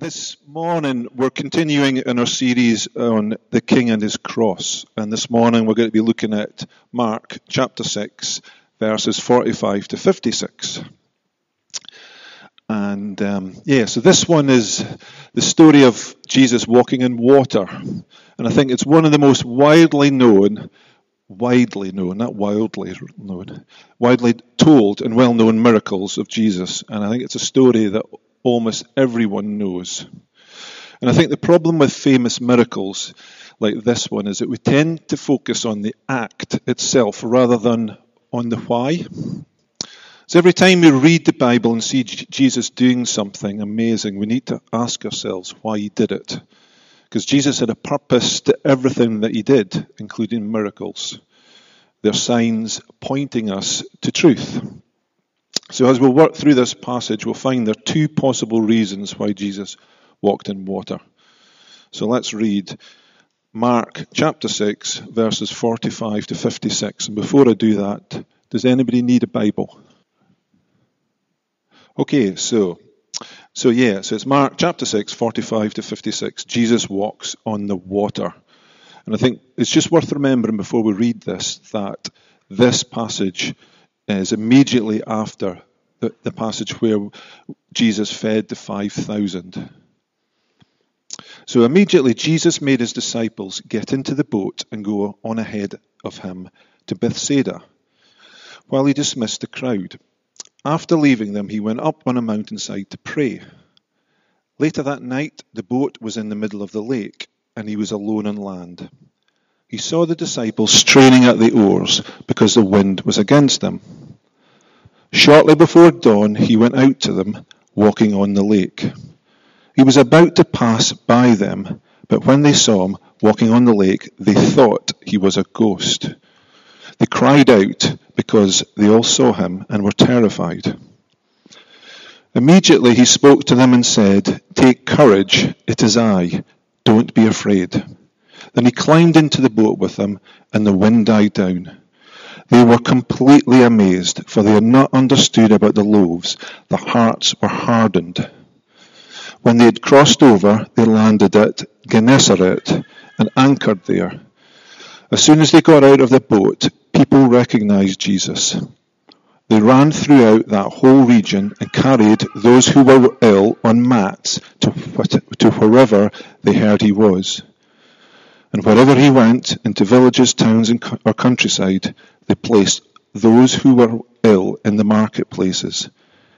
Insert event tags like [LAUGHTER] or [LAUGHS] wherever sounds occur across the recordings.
This morning, we're continuing in our series on the King and his cross. And this morning, we're going to be looking at Mark chapter 6, verses 45 to 56. And um, yeah, so this one is the story of Jesus walking in water. And I think it's one of the most widely known, widely known, not wildly known, widely told and well known miracles of Jesus. And I think it's a story that almost everyone knows. And I think the problem with famous miracles like this one is that we tend to focus on the act itself rather than on the why. So every time we read the Bible and see Jesus doing something amazing, we need to ask ourselves why he did it. Because Jesus had a purpose to everything that he did, including miracles. They're signs pointing us to truth. So, as we'll work through this passage, we'll find there are two possible reasons why Jesus walked in water. So, let's read Mark chapter 6, verses 45 to 56. And before I do that, does anybody need a Bible? Okay, so so yeah, so it's Mark chapter 6, 45 to 56. Jesus walks on the water. And I think it's just worth remembering before we read this that this passage is immediately after the, the passage where Jesus fed the 5,000. So immediately Jesus made his disciples get into the boat and go on ahead of him to Bethsaida, while he dismissed the crowd. After leaving them, he went up on a mountainside to pray. Later that night, the boat was in the middle of the lake, and he was alone on land. He saw the disciples straining at the oars because the wind was against them. Shortly before dawn, he went out to them, walking on the lake. He was about to pass by them, but when they saw him walking on the lake, they thought he was a ghost. They cried out because they all saw him and were terrified. Immediately he spoke to them and said, Take courage, it is I. Don't be afraid. Then he climbed into the boat with them, and the wind died down. They were completely amazed, for they had not understood about the loaves. Their hearts were hardened. When they had crossed over, they landed at Gennesaret and anchored there. As soon as they got out of the boat, people recognized Jesus. They ran throughout that whole region and carried those who were ill on mats to, to wherever they heard he was. And wherever he went, into villages, towns, or countryside, they placed those who were ill in the marketplaces.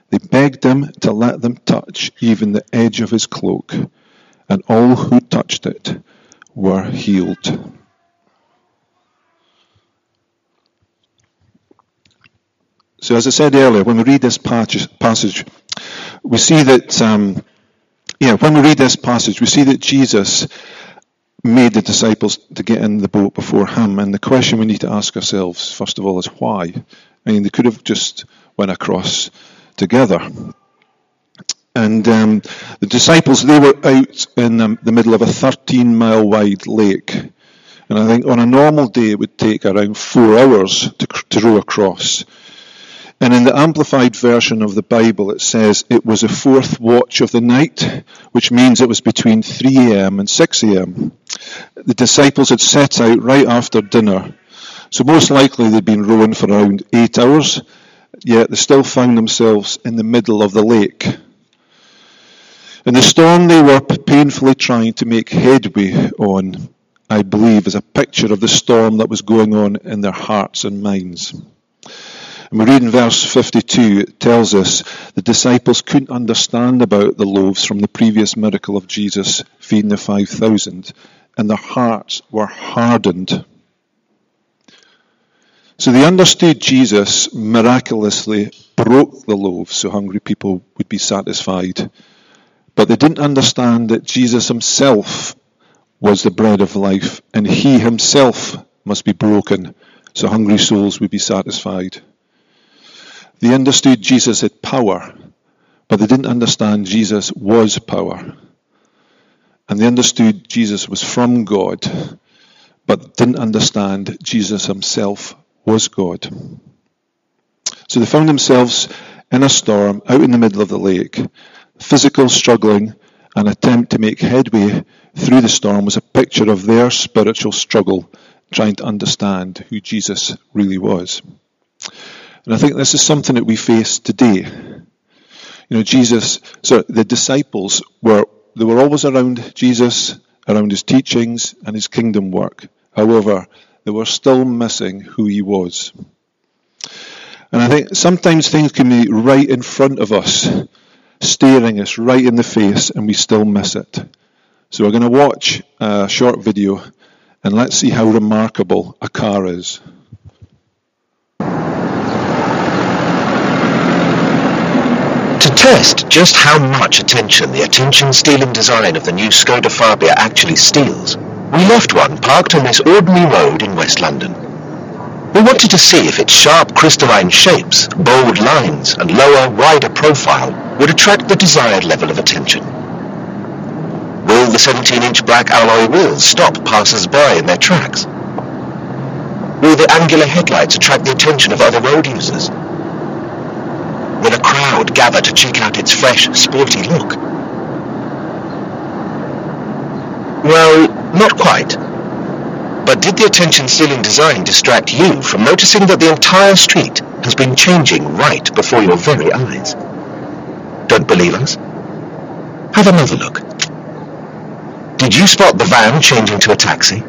They begged him to let them touch even the edge of his cloak, and all who touched it were healed. So, as I said earlier, when we read this passage, we see that, um, yeah, when we read this passage, we see that Jesus made the disciples to get in the boat before him. And the question we need to ask ourselves, first of all, is why? I mean, they could have just went across together. And um, the disciples, they were out in the, the middle of a 13 mile wide lake. And I think on a normal day it would take around four hours to, to row across. And in the Amplified version of the Bible, it says it was a fourth watch of the night, which means it was between 3 a.m. and 6 a.m. The disciples had set out right after dinner, so most likely they'd been rowing for around eight hours, yet they still found themselves in the middle of the lake. And the storm they were painfully trying to make headway on, I believe, is a picture of the storm that was going on in their hearts and minds. And we read in verse 52, it tells us the disciples couldn't understand about the loaves from the previous miracle of Jesus feeding the 5,000, and their hearts were hardened. So they understood Jesus miraculously broke the loaves so hungry people would be satisfied. But they didn't understand that Jesus himself was the bread of life, and he himself must be broken so hungry souls would be satisfied. They understood Jesus had power, but they didn't understand Jesus was power. And they understood Jesus was from God, but didn't understand Jesus himself was God. So they found themselves in a storm out in the middle of the lake, physical struggling an attempt to make headway through the storm was a picture of their spiritual struggle trying to understand who Jesus really was. And I think this is something that we face today. You know, Jesus, so the disciples were, they were always around Jesus, around his teachings and his kingdom work. However, they were still missing who he was. And I think sometimes things can be right in front of us, staring us right in the face, and we still miss it. So we're going to watch a short video and let's see how remarkable a car is. Test just how much attention the attention-stealing design of the new Skoda Fabia actually steals, we left one parked on this ordinary road in West London. We wanted to see if its sharp crystalline shapes, bold lines and lower, wider profile would attract the desired level of attention. Will the 17-inch black alloy wheels stop passers-by in their tracks? Will the angular headlights attract the attention of other road users? Will a crowd gather to check out its fresh, sporty look? Well, not quite. But did the attention-stealing design distract you from noticing that the entire street has been changing right before your very eyes? Don't believe us? Have another look. Did you spot the van changing to a taxi?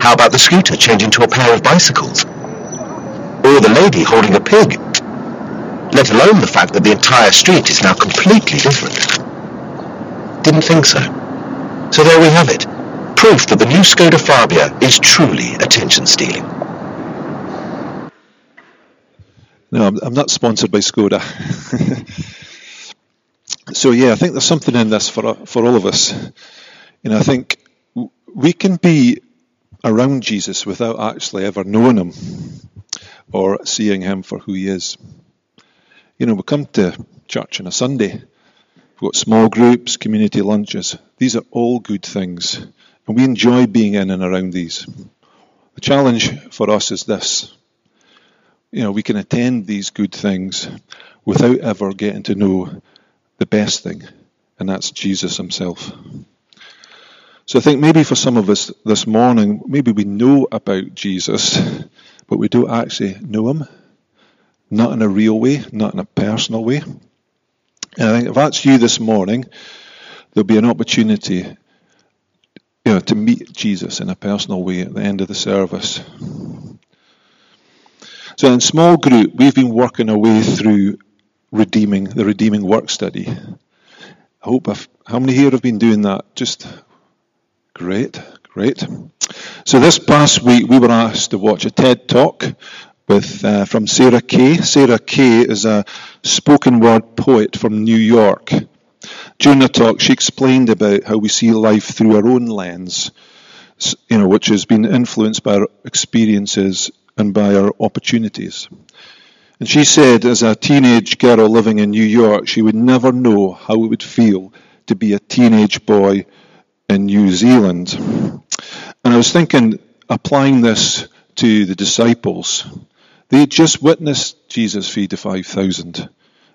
How about the scooter changing to a pair of bicycles? Or the lady holding a pig? Let alone the fact that the entire street is now completely different. Didn't think so. So there we have it. Proof that the new Skoda Fabia is truly attention-stealing. No, I'm, not sponsored by Skoda. [LAUGHS] so yeah, I think there's something in this for for all of us. You know, I think we can be around Jesus without actually ever knowing him or seeing him for who he is. You know, we come to church on a Sunday, we've got small groups, community lunches. These are all good things, and we enjoy being in and around these. The challenge for us is this. You know, we can attend these good things without ever getting to know the best thing, and that's Jesus himself. So I think maybe for some of us this morning, maybe we know about Jesus, but we don't actually know him. Not in a real way, not in a personal way. And I think if that's you this morning, there'll be an opportunity you know, to meet Jesus in a personal way at the end of the service. So in small group, we've been working our way through redeeming the redeeming work study. I hope I've, how many here have been doing that? Just Great, great. So this past week we were asked to watch a TED talk with uh, from Sarah Kay. Sarah Kay is a spoken word poet from New York. During the talk, she explained about how we see life through our own lens, you know, which has been influenced by our experiences and by our opportunities. And she said, as a teenage girl living in New York, she would never know how it would feel to be a teenage boy in New Zealand. And I was thinking, applying this to the disciples, they had just witnessed Jesus feed the 5,000,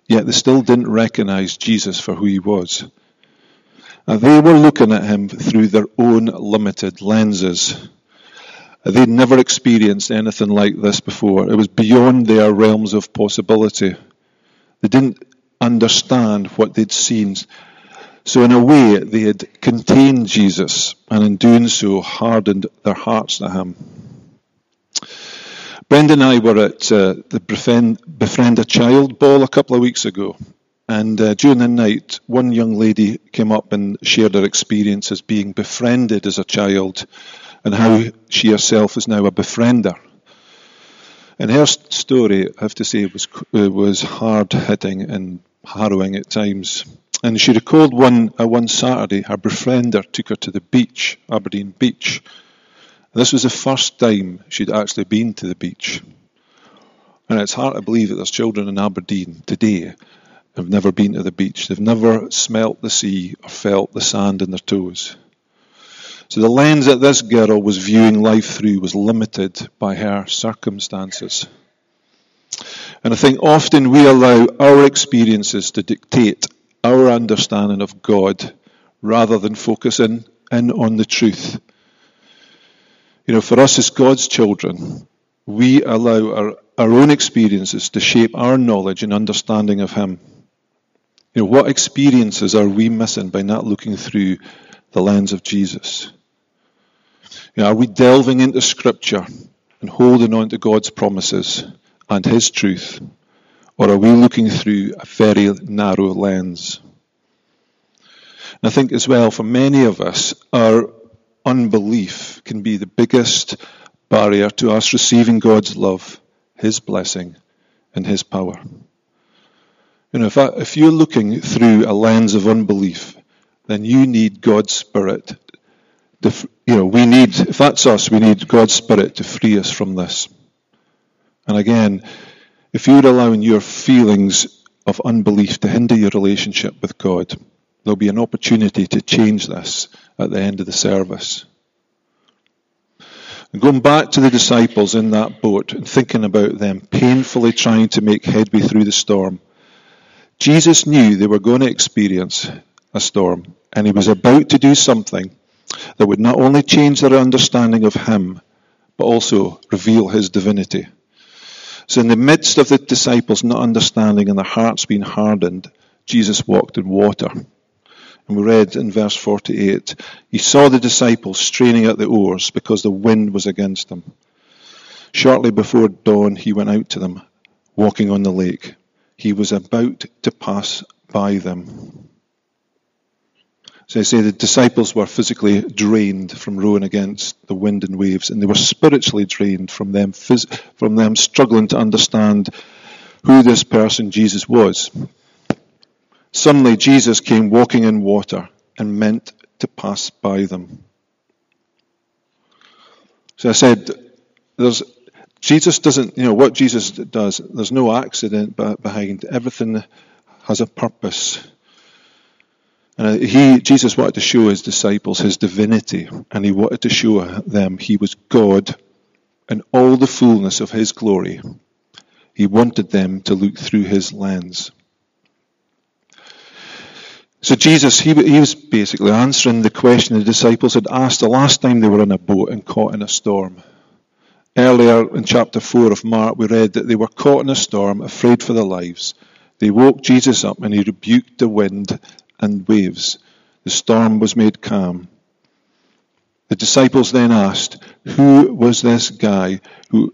yet they still didn't recognize Jesus for who he was. They were looking at him through their own limited lenses. They'd never experienced anything like this before. It was beyond their realms of possibility. They didn't understand what they'd seen so, in a way, they had contained Jesus, and in doing so, hardened their hearts to him. Brenda and I were at uh, the Befriend, Befriend, a Child ball a couple of weeks ago, and uh, during the night, one young lady came up and shared her experience as being befriended as a child and how she herself is now a befriender. And her story, I have to say, was, was hard hitting and harrowing at times. And she recalled one uh, one Saturday, her befriender took her to the beach, Aberdeen Beach. This was the first time she'd actually been to the beach. And it's hard to believe that there's children in Aberdeen today have never been to the beach. They've never smelt the sea or felt the sand in their toes. So the lens that this girl was viewing life through was limited by her circumstances. And I think often we allow our experiences to dictate our understanding of God rather than focusing in on the truth. You know, for us as God's children, we allow our, our own experiences to shape our knowledge and understanding of Him. You know, what experiences are we missing by not looking through the lens of Jesus? You know, are we delving into Scripture and holding on to God's promises and His truth? Or are we looking through a very narrow lens? And I think as well, for many of us, our unbelief can be the biggest barrier to us receiving God's love, His blessing, and His power. You know, if, I, if you're looking through a lens of unbelief, then you need God's Spirit. To, you know, we need, if that's us, we need God's Spirit to free us from this. And again, if you're allowing your feelings of unbelief to hinder your relationship with God, there'll be an opportunity to change this at the end of the service. And going back to the disciples in that boat and thinking about them painfully trying to make headway through the storm, Jesus knew they were going to experience a storm, and he was about to do something that would not only change their understanding of him, but also reveal his divinity. So, in the midst of the disciples not understanding and their hearts being hardened, Jesus walked in water. And we read in verse 48 He saw the disciples straining at the oars because the wind was against them. Shortly before dawn, he went out to them, walking on the lake. He was about to pass by them. So I say the disciples were physically drained from rowing against the wind and waves, and they were spiritually drained from them, from them struggling to understand who this person Jesus was. Suddenly, Jesus came walking in water and meant to pass by them. So I said, there's, Jesus doesn't, you know, what Jesus does, there's no accident behind. Everything has a purpose. And uh, he, Jesus wanted to show his disciples his divinity, and he wanted to show them he was God and all the fullness of his glory. He wanted them to look through his lens. So Jesus, he, he was basically answering the question the disciples had asked the last time they were in a boat and caught in a storm. Earlier in chapter 4 of Mark, we read that they were caught in a storm, afraid for their lives. They woke Jesus up and he rebuked the wind and waves. The storm was made calm. The disciples then asked, Who was this guy who,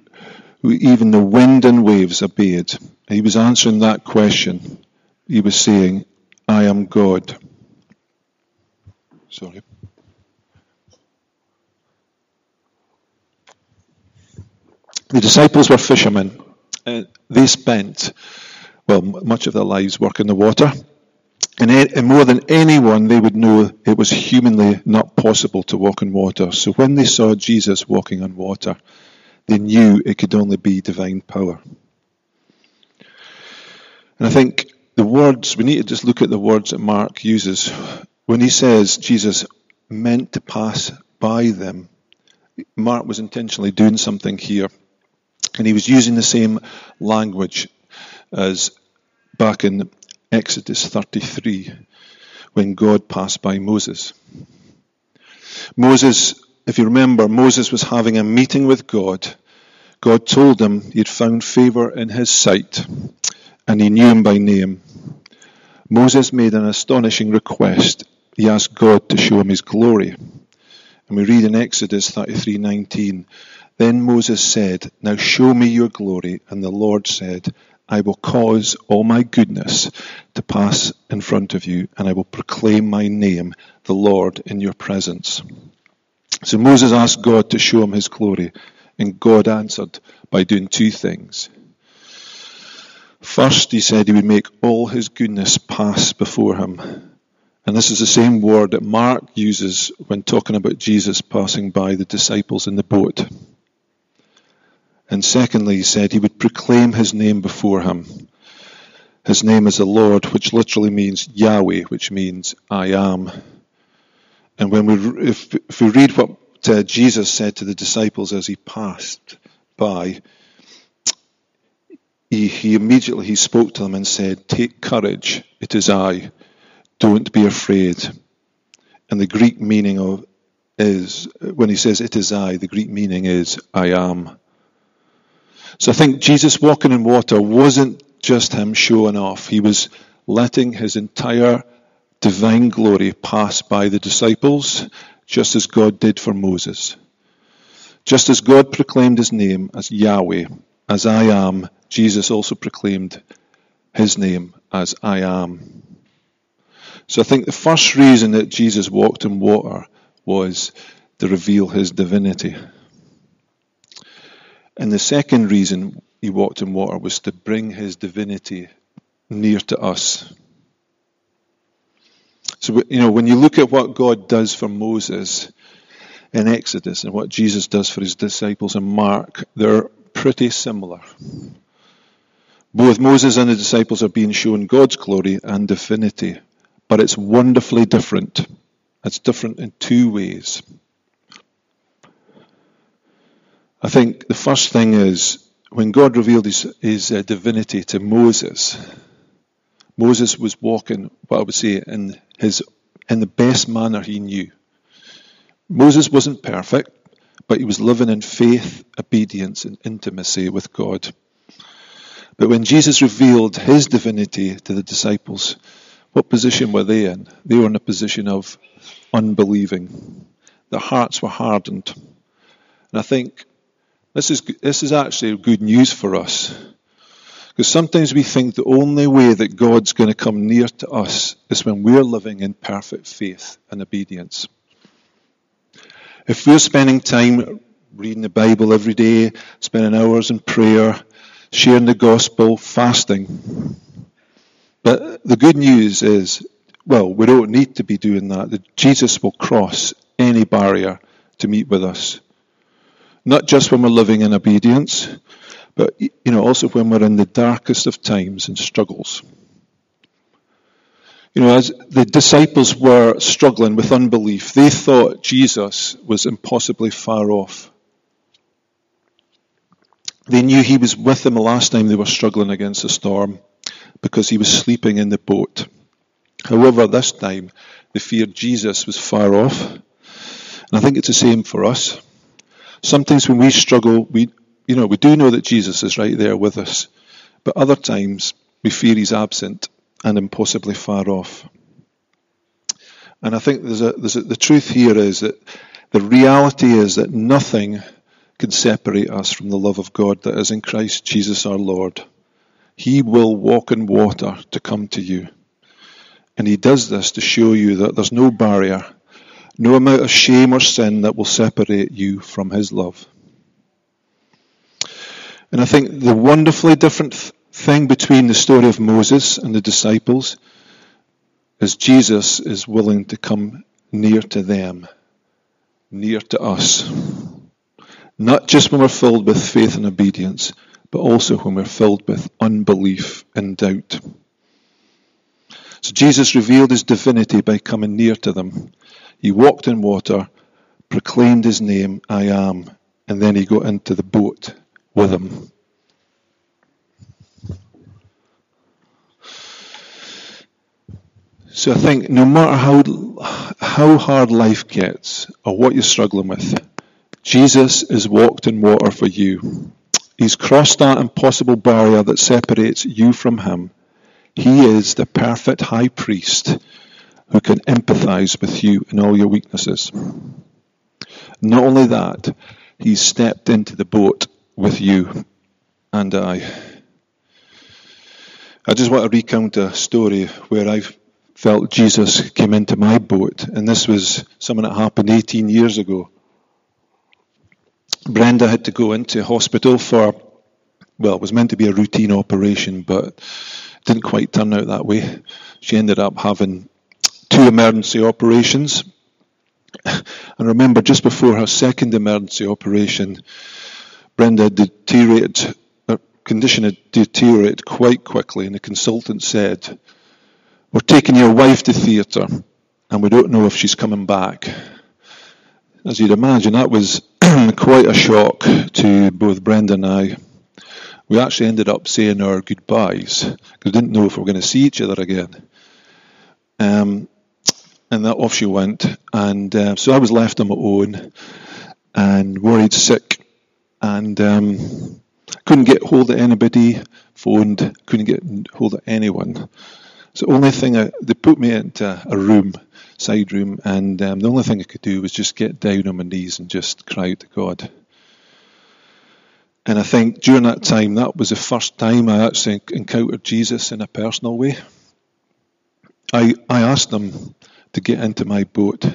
who even the wind and waves obeyed? He was answering that question. He was saying, I am God. Sorry. The disciples were fishermen. Uh, they spent, well, much of their lives working the water. And, and more than anyone, they would know it was humanly not possible to walk on water. So when they saw Jesus walking on water, they knew it could only be divine power. And I think the words, we need to just look at the words that Mark uses. When he says Jesus meant to pass by them, Mark was intentionally doing something here. And he was using the same language as back in Exodus 33 when God passed by Moses. Moses, if you remember, Moses was having a meeting with God. God told him he had found favor in his sight and he knew him by name. Moses made an astonishing request. He asked God to show him his glory. And we read in Exodus 33:19, then Moses said, "Now show me your glory." And the Lord said, I will cause all my goodness to pass in front of you, and I will proclaim my name, the Lord, in your presence. So Moses asked God to show him his glory, and God answered by doing two things. First, he said he would make all his goodness pass before him. And this is the same word that Mark uses when talking about Jesus passing by the disciples in the boat. And secondly, he said he would proclaim his name before him. His name is the Lord, which literally means Yahweh, which means I am. And when we, if, if we read what uh, Jesus said to the disciples as he passed by, he, he immediately he spoke to them and said, "Take courage, it is I. don't be afraid. And the Greek meaning of is, when he says it is I, the Greek meaning is I am. So I think Jesus walking in water wasn't just him showing off. He was letting his entire divine glory pass by the disciples, just as God did for Moses. Just as God proclaimed his name as Yahweh, as I am, Jesus also proclaimed his name as I am. So I think the first reason that Jesus walked in water was to reveal his divinity. And the second reason he walked in water was to bring his divinity near to us. So, you know, when you look at what God does for Moses in Exodus and what Jesus does for his disciples in Mark, they're pretty similar. Both Moses and the disciples are being shown God's glory and divinity, but it's wonderfully different. It's different in two ways. I think the first thing is when God revealed his, his uh, divinity to Moses, Moses was walking, what I would say, in his in the best manner he knew. Moses wasn't perfect, but he was living in faith, obedience, and intimacy with God. But when Jesus revealed his divinity to the disciples, what position were they in? They were in a position of unbelieving. Their hearts were hardened. And I think this is, this is actually good news for us. Because sometimes we think the only way that God's going to come near to us is when we're living in perfect faith and obedience. If we're spending time reading the Bible every day, spending hours in prayer, sharing the gospel, fasting, but the good news is, well, we don't need to be doing that. Jesus will cross any barrier to meet with us not just when we're living in obedience, but you know also when we're in the darkest of times and struggles. You know, as the disciples were struggling with unbelief, they thought Jesus was impossibly far off. They knew he was with them the last time they were struggling against the storm because he was sleeping in the boat. However, this time they feared Jesus was far off. And I think it's the same for us. Sometimes when we struggle, we, you know, we do know that Jesus is right there with us, but other times we fear he's absent and impossibly far off. And I think there's a, there's a, the truth here is that the reality is that nothing can separate us from the love of God that is in Christ Jesus our Lord. He will walk in water to come to you. And he does this to show you that there's no barrier no amount of shame or sin that will separate you from His love. And I think the wonderfully different thing between the story of Moses and the disciples is Jesus is willing to come near to them, near to us. Not just when we're filled with faith and obedience, but also when we're filled with unbelief and doubt. So Jesus revealed his divinity by coming near to them. He walked in water, proclaimed his name, I am, and then he got into the boat with them. So I think no matter how, how hard life gets or what you're struggling with, Jesus has walked in water for you. He's crossed that impossible barrier that separates you from him. He is the perfect high priest who can empathize with you in all your weaknesses. Not only that, he's stepped into the boat with you and I. I just want to recount a story where I felt Jesus came into my boat, and this was something that happened 18 years ago. Brenda had to go into hospital for, well, it was meant to be a routine operation, but didn't quite turn out that way. She ended up having two emergency operations. [LAUGHS] And remember, just before her second emergency operation, Brenda deteriorated, her condition had deteriorated quite quickly, and the consultant said, We're taking your wife to theatre, and we don't know if she's coming back. As you'd imagine, that was [CLEARS THROAT] quite a shock to both Brenda and I. We actually ended up saying our goodbyes because we didn't know if we were going to see each other again. Um, and that off she went. And uh, so I was left on my own and worried sick and um, couldn't get hold of anybody, phoned, couldn't get hold of anyone. So only thing, I, they put me into a room, side room, and um, the only thing I could do was just get down on my knees and just cry out to God. And I think during that time, that was the first time I actually encountered Jesus in a personal way. I, I asked him to get into my boat,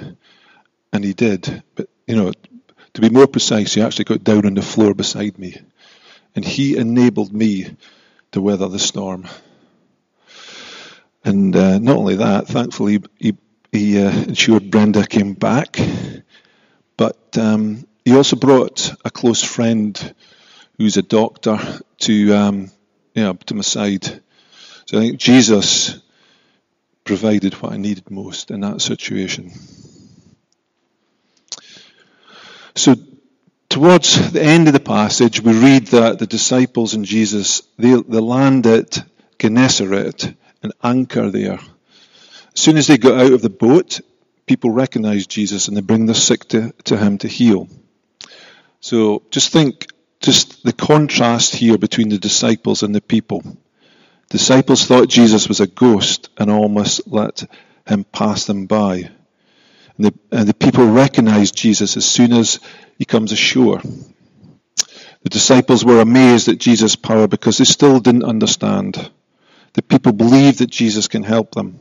and he did. But, you know, to be more precise, he actually got down on the floor beside me, and he enabled me to weather the storm. And uh, not only that, thankfully, he, he uh, ensured Brenda came back, but um, he also brought a close friend who's a doctor to um, know, to my side. So I think Jesus provided what I needed most in that situation. So towards the end of the passage, we read that the disciples and Jesus they, they land at Gennesaret and anchor there. As soon as they got out of the boat, people recognize Jesus and they bring the sick to, to him to heal. So just think just the contrast here between the disciples and the people. Disciples thought Jesus was a ghost and almost let him pass them by. And the, and the people recognized Jesus as soon as he comes ashore. The disciples were amazed at Jesus' power because they still didn't understand. The people believed that Jesus can help them.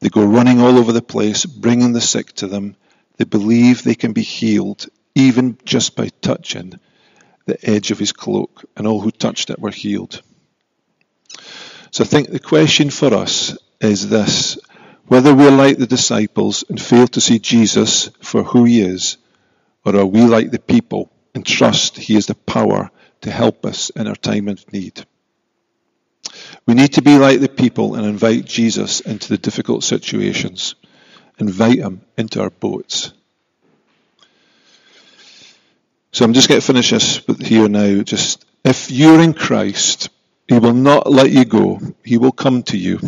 They go running all over the place, bringing the sick to them. They believe they can be healed, even just by touching the edge of his cloak, and all who touched it were healed. So I think the question for us is this whether we're like the disciples and fail to see Jesus for who he is, or are we like the people and trust he has the power to help us in our time of need? We need to be like the people and invite Jesus into the difficult situations. Invite him into our boats. So I'm just going to finish this here now. Just if you're in Christ, He will not let you go. He will come to you.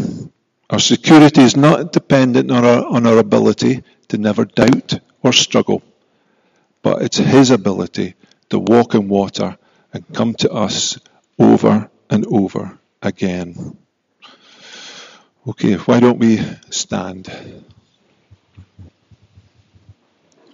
Our security is not dependent on our, on our ability to never doubt or struggle, but it's His ability to walk in water and come to us over and over again. Okay, why don't we stand?